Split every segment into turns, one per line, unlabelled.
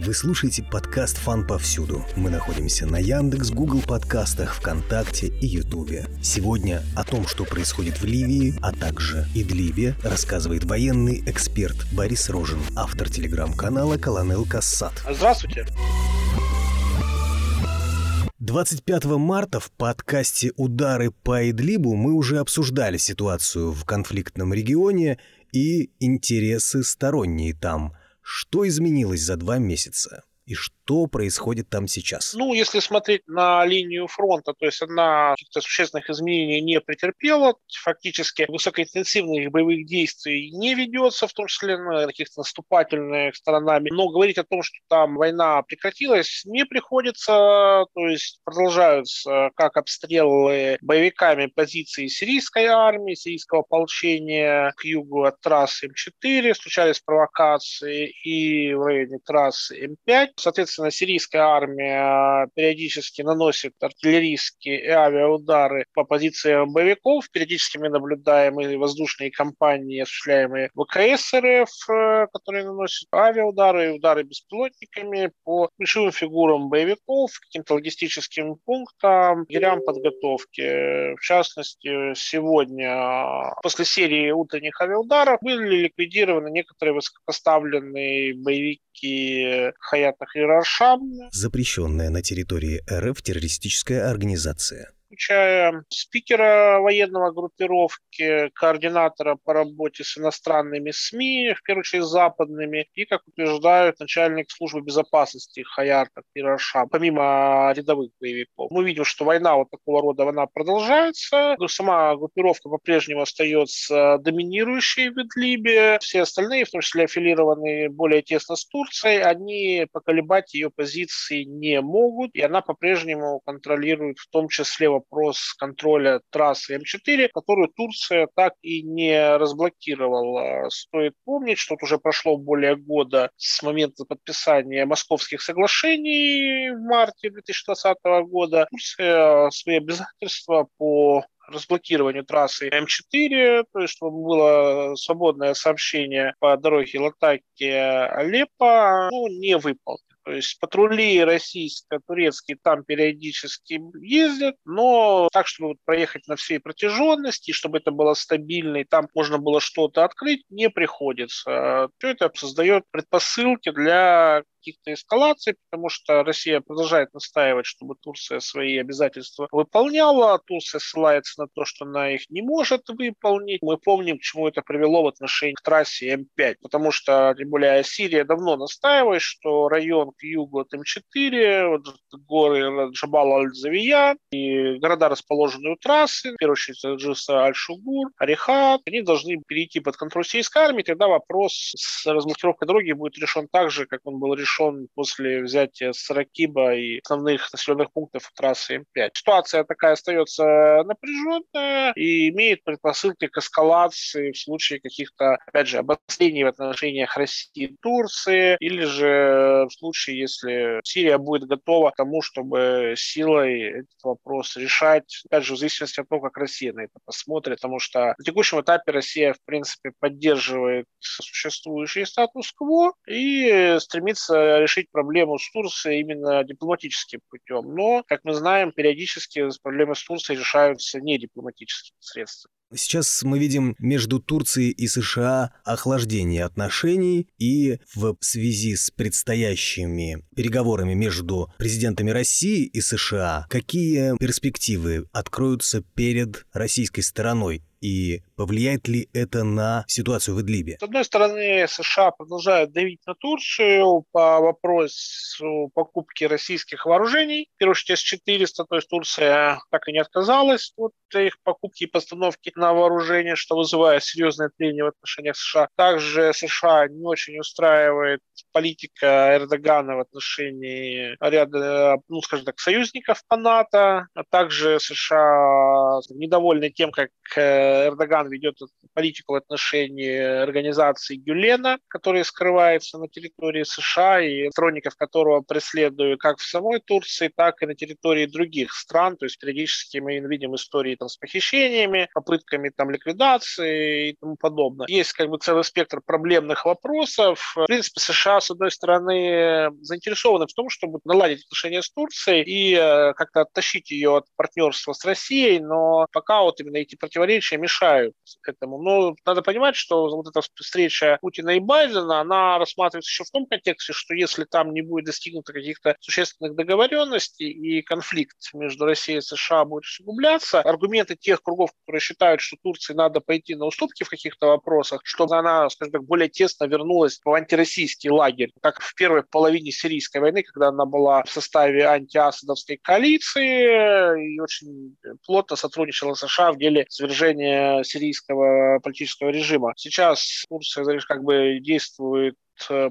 Вы слушаете подкаст «Фан повсюду». Мы находимся на Яндекс, Google подкастах, ВКонтакте и Ютубе. Сегодня о том, что происходит в Ливии, а также Идлибе, рассказывает военный эксперт Борис Рожин, автор телеграм-канала «Колонел Кассат».
Здравствуйте.
25 марта в подкасте «Удары по Идлибу» мы уже обсуждали ситуацию в конфликтном регионе и интересы сторонние там. Что изменилось за два месяца? И что происходит там сейчас?
Ну, если смотреть на линию фронта, то есть она каких-то существенных изменений не претерпела, фактически высокоинтенсивных боевых действий не ведется, в том числе на каких-то наступательных сторонами. Но говорить о том, что там война прекратилась, не приходится, то есть продолжаются как обстрелы боевиками позиции сирийской армии, сирийского ополчения к югу от трассы М4, случались провокации и в районе трассы М5. Соответственно, сирийская армия периодически наносит артиллерийские и авиаудары по позициям боевиков. Периодически мы наблюдаем и воздушные кампании, осуществляемые ВКС РФ, э, которые наносят авиаудары и удары беспилотниками по ключевым фигурам боевиков, каким-то логистическим пунктам, лагерям подготовки. В частности, сегодня после серии утренних авиаударов были ликвидированы некоторые высокопоставленные боевики Хаята.
Запрещенная на территории РФ террористическая организация
включая спикера военного группировки, координатора по работе с иностранными СМИ, в первую очередь западными, и, как утверждают начальник службы безопасности Хаярта Пираша, помимо рядовых боевиков. Мы видим, что война вот такого рода, она продолжается. Сама группировка по-прежнему остается доминирующей в Идлибе. Все остальные, в том числе аффилированные более тесно с Турцией, они поколебать ее позиции не могут, и она по-прежнему контролирует в том числе вопрос контроля трассы М4, которую Турция так и не разблокировала. Стоит помнить, что уже прошло более года с момента подписания московских соглашений в марте 2020 года. Турция свои обязательства по разблокированию трассы М4, то есть чтобы было свободное сообщение по дороге Латакия-Алеппо, ну, не выполнено. То есть патрули российско-турецкие там периодически ездят, но так, чтобы проехать на всей протяженности, чтобы это было стабильно, и там можно было что-то открыть, не приходится. Все это создает предпосылки для каких-то эскалаций, потому что Россия продолжает настаивать, чтобы Турция свои обязательства выполняла. Турция ссылается на то, что она их не может выполнить. Мы помним, к чему это привело в отношении к трассе М5, потому что, тем более, Сирия давно настаивает, что район к югу от М4, вот горы Джабал Аль-Завия и города, расположенные у трассы, в первую очередь Джиса Аль-Шугур, Арихат, они должны перейти под контроль сирийской армии, тогда вопрос с разблокировкой дороги будет решен так же, как он был решен решен после взятия Саракиба и основных населенных пунктов трассы М5. Ситуация такая остается напряженная и имеет предпосылки к эскалации в случае каких-то, опять же, обострений в отношениях России и Турции, или же в случае, если Сирия будет готова к тому, чтобы силой этот вопрос решать, опять же, в зависимости от того, как Россия на это посмотрит, потому что на текущем этапе Россия, в принципе, поддерживает существующий статус-кво и стремится решить проблему с Турцией именно дипломатическим путем. Но, как мы знаем, периодически проблемы с Турцией решаются не дипломатическими средствами.
Сейчас мы видим между Турцией и США охлаждение отношений, и в связи с предстоящими переговорами между президентами России и США, какие перспективы откроются перед российской стороной и повлияет ли это на ситуацию в Идлибе?
С одной стороны, США продолжают давить на Турцию по вопросу покупки российских вооружений. В первую очередь С-400, то есть Турция так и не отказалась от их покупки и постановки на вооружение, что вызывает серьезное трение в отношениях США. Также США не очень устраивает политика Эрдогана в отношении ряда, ну, скажем так, союзников по НАТО, а также США недовольны тем, как э, Эрдоган ведет политику в отношении организации Гюлена, которая скрывается на территории США и сторонников которого преследуют как в самой Турции, так и на территории других стран. То есть периодически мы видим истории там, с похищениями, попытками там, ликвидации и тому подобное. Есть как бы целый спектр проблемных вопросов. В принципе, США, с одной стороны, заинтересованы в том, чтобы наладить отношения с Турцией и э, как-то оттащить ее от партнерства с Россией, но пока вот именно эти противоречия мешают этому. Но надо понимать, что вот эта встреча Путина и Байдена, она рассматривается еще в том контексте, что если там не будет достигнуто каких-то существенных договоренностей и конфликт между Россией и США будет усугубляться, аргументы тех кругов, которые считают, что Турции надо пойти на уступки в каких-то вопросах, чтобы она, скажем так, более тесно вернулась в антироссийский лагерь, как в первой половине сирийской войны, когда она была в составе антиасадовской коалиции и очень плотно сотрудничала с США в деле свержения сирийского политического режима. Сейчас Турция, как бы действует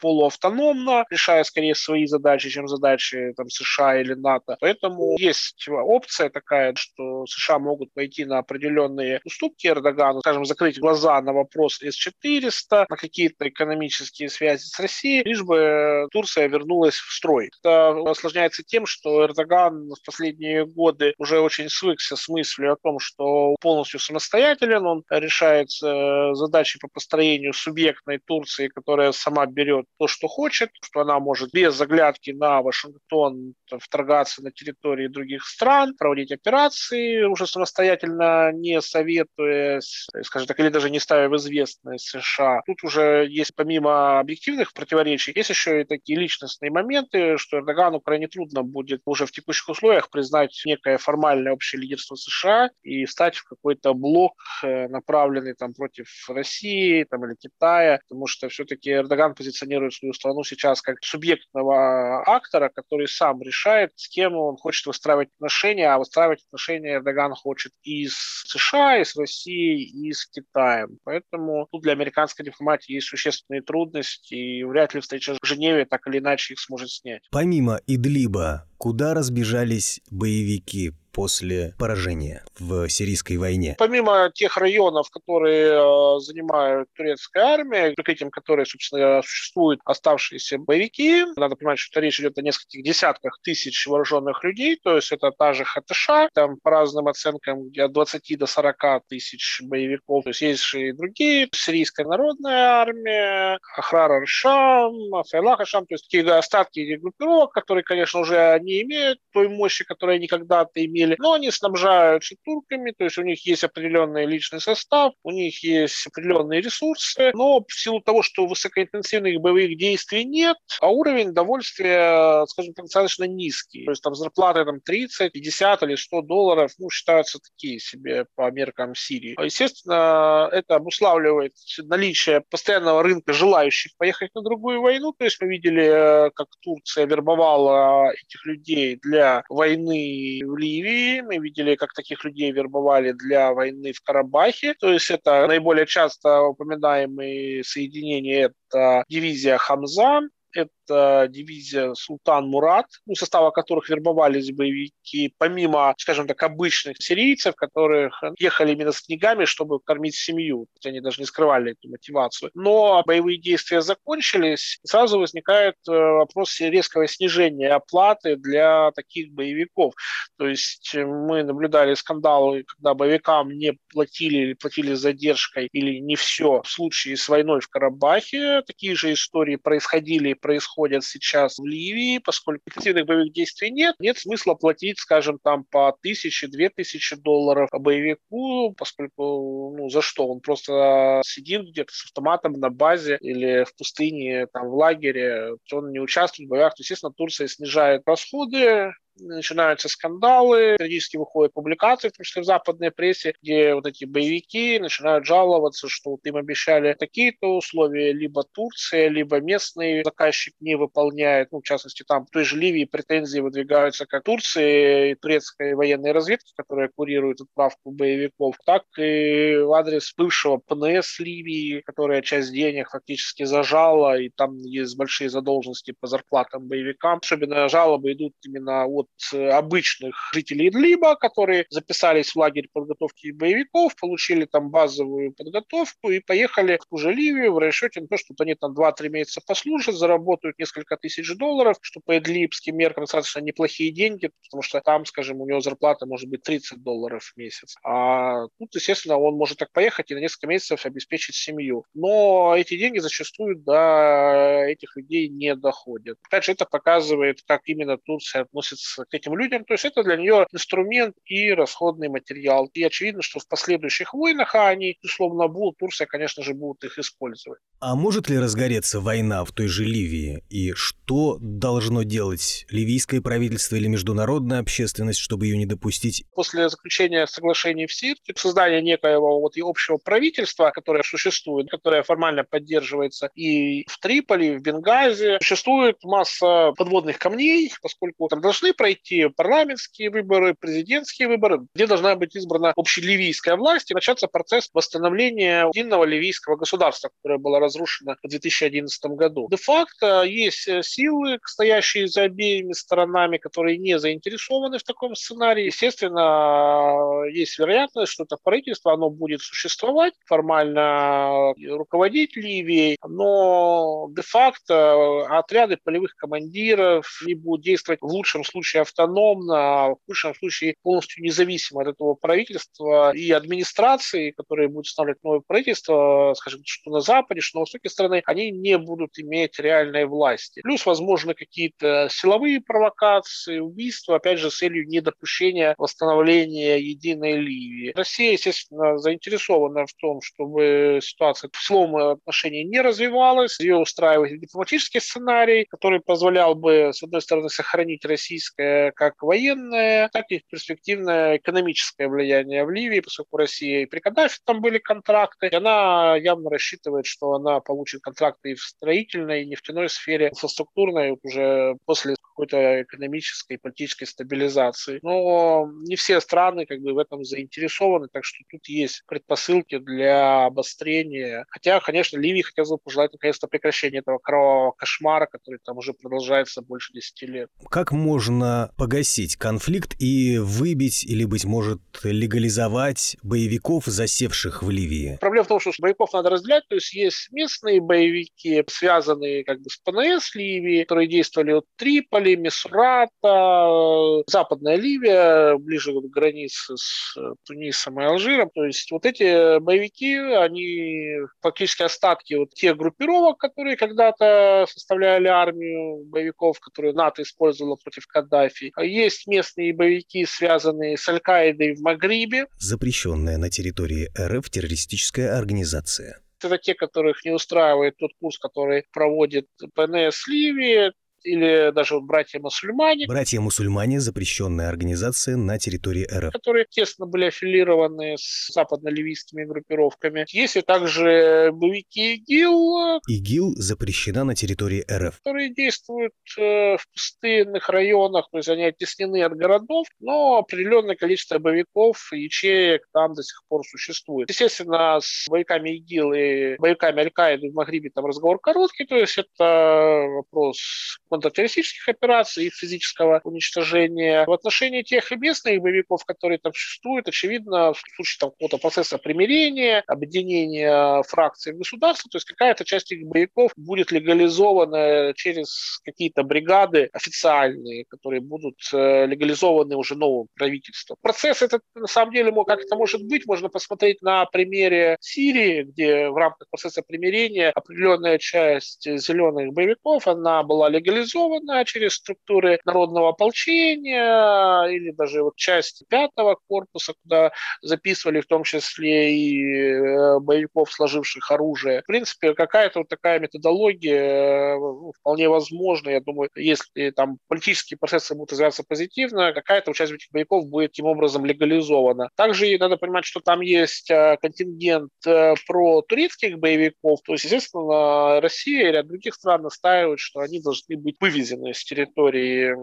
полуавтономно, решая скорее свои задачи, чем задачи там, США или НАТО. Поэтому есть опция такая, что США могут пойти на определенные уступки Эрдогану, скажем, закрыть глаза на вопрос С-400, на какие-то экономические связи с Россией, лишь бы Турция вернулась в строй. Это осложняется тем, что Эрдоган в последние годы уже очень свыкся с мыслью о том, что полностью самостоятелен, он решает э, задачи по построению субъектной Турции, которая сама берет то, что хочет, что она может без заглядки на Вашингтон вторгаться на территории других стран, проводить операции уже самостоятельно, не советуя, скажем так, или даже не ставя в известность США. Тут уже есть помимо объективных противоречий, есть еще и такие личностные моменты, что Эрдогану крайне трудно будет уже в текущих условиях признать некое формальное общее лидерство США и встать в какой-то блок, э, направленный там против России там, или Китая, потому что все-таки Эрдоган позиционирует свою страну сейчас как субъектного актора, который сам решает, с кем он хочет выстраивать отношения, а выстраивать отношения Эрдоган хочет и с США, и с Россией, и с Китаем. Поэтому тут для американской дипломатии есть существенные трудности, и вряд ли встреча в Женеве так или иначе их сможет снять.
Помимо Идлиба, куда разбежались боевики после поражения в сирийской войне?
Помимо тех районов, которые э, занимают турецкая армия, прикрытием которой, собственно, существуют оставшиеся боевики, надо понимать, что речь идет о нескольких десятках тысяч вооруженных людей, то есть это та же ХТШ, там по разным оценкам от 20 до 40 тысяч боевиков, то есть есть же и другие, сирийская народная армия, Ахрар Аршам, Файлах Аршам, то есть такие остатки группировок, которые, конечно, уже не имеют той мощи, которую они когда-то имели, деле, но они снабжаются турками, то есть у них есть определенный личный состав, у них есть определенные ресурсы, но в силу того, что высокоинтенсивных боевых действий нет, а уровень довольствия, скажем так, достаточно низкий. То есть там зарплаты там 30, 50 или 100 долларов, ну, считаются такие себе по меркам Сирии. Естественно, это обуславливает наличие постоянного рынка желающих поехать на другую войну. То есть мы видели, как Турция вербовала этих людей для войны в Ливии, мы видели, как таких людей вербовали для войны в Карабахе. То есть это наиболее часто упоминаемые соединения – это дивизия Хамза, это дивизия Султан Мурат, ну, состава которых вербовались боевики, помимо, скажем так, обычных сирийцев, которых ехали именно с книгами, чтобы кормить семью. Они даже не скрывали эту мотивацию. Но боевые действия закончились, и сразу возникает э, вопрос резкого снижения оплаты для таких боевиков. То есть мы наблюдали скандалы, когда боевикам не платили или платили с задержкой или не все. В случае с войной в Карабахе такие же истории происходили происходят сейчас в Ливии, поскольку эффективных боевых действий нет, нет смысла платить, скажем, там по тысяче, две тысячи долларов боевику, поскольку, ну, за что? Он просто сидит где-то с автоматом на базе или в пустыне, там, в лагере, он не участвует в боях. То, естественно, Турция снижает расходы, начинаются скандалы, периодически выходят публикации, в том числе в западной прессе, где вот эти боевики начинают жаловаться, что вот им обещали такие-то условия, либо Турция, либо местный заказчик не выполняет, ну, в частности, там в той же Ливии претензии выдвигаются как Турции и турецкой военной разведки, которая курирует отправку боевиков, так и в адрес бывшего ПНС Ливии, которая часть денег фактически зажала, и там есть большие задолженности по зарплатам боевикам. Особенно жалобы идут именно от обычных жителей Идлиба, которые записались в лагерь подготовки боевиков, получили там базовую подготовку и поехали в ту же Ливию в расчете на то, что они там 2-3 месяца послужат, заработают несколько тысяч долларов, что по идлибским меркам достаточно неплохие деньги, потому что там, скажем, у него зарплата может быть 30 долларов в месяц. А тут, естественно, он может так поехать и на несколько месяцев обеспечить семью. Но эти деньги зачастую до этих людей не доходят. Опять же, это показывает, как именно Турция относится к этим людям. То есть это для нее инструмент и расходный материал. И очевидно, что в последующих войнах, а они, условно, будут, Турция, конечно же, будет их использовать.
А может ли разгореться война в той же Ливии? И что должно делать ливийское правительство или международная общественность, чтобы ее не допустить?
После заключения соглашений в Сирте, создания некоего вот и общего правительства, которое существует, которое формально поддерживается и в Триполи, и в Бенгази, существует масса подводных камней, поскольку там должны пройти парламентские выборы, президентские выборы, где должна быть избрана общеливийская власть и начаться процесс восстановления единого ливийского государства, которое было разрушено в 2011 году. Де-факто есть силы, стоящие за обеими сторонами, которые не заинтересованы в таком сценарии. Естественно, есть вероятность, что это правительство, оно будет существовать, формально руководить Ливией, но де-факто отряды полевых командиров и будут действовать в лучшем случае автономно, а в худшем случае полностью независимо от этого правительства и администрации, которые будут устанавливать новое правительство, скажем, что на Западе, что на востоке страны, они не будут иметь реальной власти. Плюс, возможно, какие-то силовые провокации, убийства, опять же, с целью недопущения восстановления единой Ливии. Россия, естественно, заинтересована в том, чтобы ситуация в силовом отношении не развивалась. Ее устраивает дипломатический сценарий, который позволял бы, с одной стороны, сохранить российское как военное, так и перспективное экономическое влияние в Ливии, поскольку Россия и при Каддафи там были контракты. И она явно рассчитывает, что она получит контракты и в строительной, и нефтяной сфере, инфраструктурной уже после какой-то экономической и политической стабилизации. Но не все страны как бы в этом заинтересованы, так что тут есть предпосылки для обострения. Хотя, конечно, Ливии хотелось бы пожелать наконец-то прекращения этого кровавого кошмара, который там уже продолжается больше 10 лет.
Как можно погасить конфликт и выбить или, быть может, легализовать боевиков, засевших в Ливии?
Проблема в том, что боевиков надо разделять, то есть есть местные боевики, связанные как бы с ПНС Ливии, которые действовали от Триполи, Мисурата, Западная Ливия, ближе к границе с Тунисом и Алжиром. То есть вот эти боевики, они фактически остатки вот тех группировок, которые когда-то составляли армию боевиков, которые НАТО использовала против Каддафи. Есть местные боевики, связанные с Аль-Каидой в Магрибе.
Запрещенная на территории РФ террористическая организация.
Это те, которых не устраивает тот курс, который проводит ПНС Ливии, или даже вот братья-мусульмане.
Братья-мусульмане – запрещенная организация на территории РФ.
Которые тесно были аффилированы с западно-ливийскими группировками. Есть и также боевики ИГИЛ.
ИГИЛ запрещена на территории РФ.
Которые действуют э, в пустынных районах, то есть они оттеснены от городов, но определенное количество боевиков и ячеек там до сих пор существует. Естественно, с боевиками ИГИЛ и боевиками Аль-Каиды в Магрибе там разговор короткий, то есть это вопрос контртеррористических операций и физического уничтожения. В отношении тех и местных боевиков, которые там существуют, очевидно, в случае там, какого-то процесса примирения, объединения фракций в государство, то есть какая-то часть этих боевиков будет легализована через какие-то бригады официальные, которые будут э, легализованы уже новым правительством. Процесс этот, на самом деле, как это может быть, можно посмотреть на примере Сирии, где в рамках процесса примирения определенная часть зеленых боевиков, она была легализована организована через структуры народного ополчения или даже вот часть пятого корпуса, куда записывали в том числе и э, боевиков, сложивших оружие. В принципе, какая-то вот такая методология э, вполне возможна. Я думаю, если там политические процессы будут развиваться позитивно, какая-то часть этих боевиков будет таким образом легализована. Также надо понимать, что там есть э, контингент про турецких боевиков, то есть, естественно, Россия и ряд других стран настаивают, что они должны быть быть вывезены с территории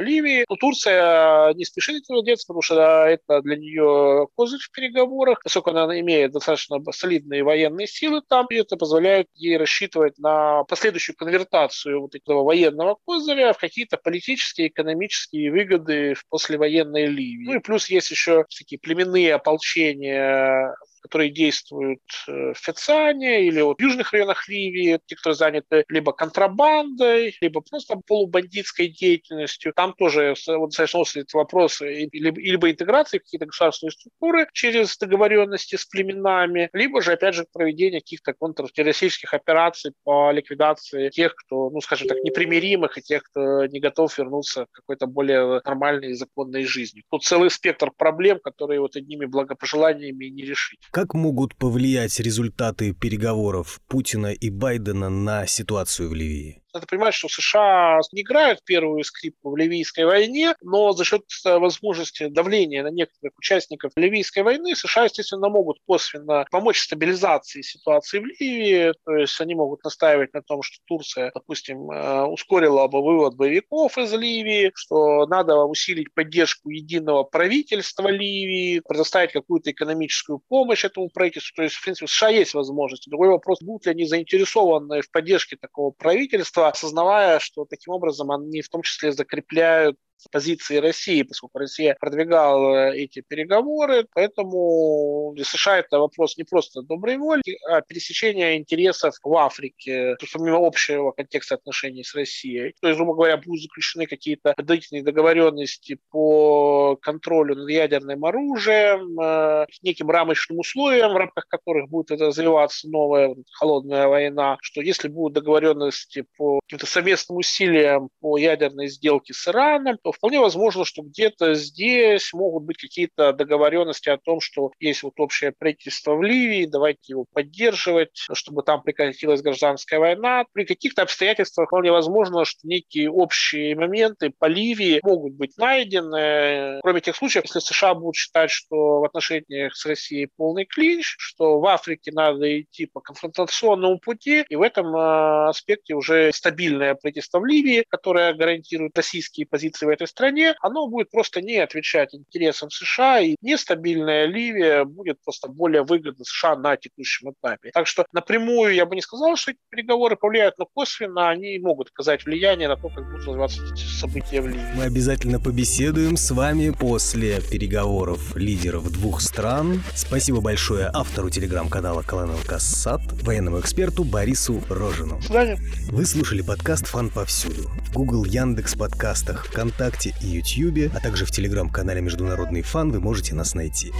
Ливии. Но Турция не спешит этого делать, потому что это для нее козырь в переговорах, поскольку она имеет достаточно солидные военные силы там, и это позволяет ей рассчитывать на последующую конвертацию вот этого военного козыря в какие-то политические, экономические выгоды в послевоенной Ливии. Ну и плюс есть еще такие племенные ополчения которые действуют э, в Фецане или вот в южных районах Ливии, те, кто заняты либо контрабандой, либо просто полубандитской деятельностью. Там тоже вот, достаточно этот вопрос либо, либо интеграции в какие-то государственные структуры через договоренности с племенами, либо же, опять же, проведение каких-то контртеррористических операций по ликвидации тех, кто, ну, скажем так, непримиримых, и тех, кто не готов вернуться к какой-то более нормальной и законной жизни. Тут целый спектр проблем, которые вот одними благопожеланиями не решить.
Как могут повлиять результаты переговоров Путина и Байдена на ситуацию в Ливии?
Надо понимать, что США не играют первую скрипку в ливийской войне, но за счет э, возможности давления на некоторых участников ливийской войны США, естественно, могут косвенно помочь стабилизации ситуации в Ливии. То есть они могут настаивать на том, что Турция, допустим, э, ускорила бы вывод боевиков из Ливии, что надо усилить поддержку единого правительства Ливии, предоставить какую-то экономическую помощь этому правительству. То есть, в принципе, США есть возможности. Другой вопрос, будут ли они заинтересованы в поддержке такого правительства, осознавая, что таким образом они в том числе закрепляют позиции России, поскольку Россия продвигала эти переговоры, поэтому для США это вопрос не просто доброй воли, а пересечения интересов в Африке, то есть помимо общего контекста отношений с Россией. То есть, грубо говоря, будут заключены какие-то длительные договоренности по контролю над ядерным оружием, э, неким рамочным условиям, в рамках которых будет это развиваться новая холодная война, что если будут договоренности по каким-то совместным усилиям по ядерной сделке с Ираном, то вполне возможно, что где-то здесь могут быть какие-то договоренности о том, что есть вот общее правительство в Ливии, давайте его поддерживать, чтобы там прекратилась гражданская война. При каких-то обстоятельствах вполне возможно, что некие общие моменты по Ливии могут быть найдены. Кроме тех случаев, если США будут считать, что в отношениях с Россией полный клинч, что в Африке надо идти по конфронтационному пути, и в этом э, аспекте уже стабильное правительство в Ливии, которое гарантирует российские позиции в этой стране, оно будет просто не отвечать интересам США, и нестабильная Ливия будет просто более выгодна США на текущем этапе. Так что напрямую я бы не сказал, что эти переговоры повлияют, но косвенно они могут оказать влияние на то, как будут развиваться события в Ливии.
Мы обязательно побеседуем с вами после переговоров лидеров двух стран. Спасибо большое автору телеграм-канала Колонел Кассат, военному эксперту Борису Рожину.
До свидания.
Вы слушали подкаст «Фан повсюду» в Google, Яндекс подкастах, ВКонтакте и Ютьюбе, а также в телеграм-канале «Международный фан» вы можете нас найти.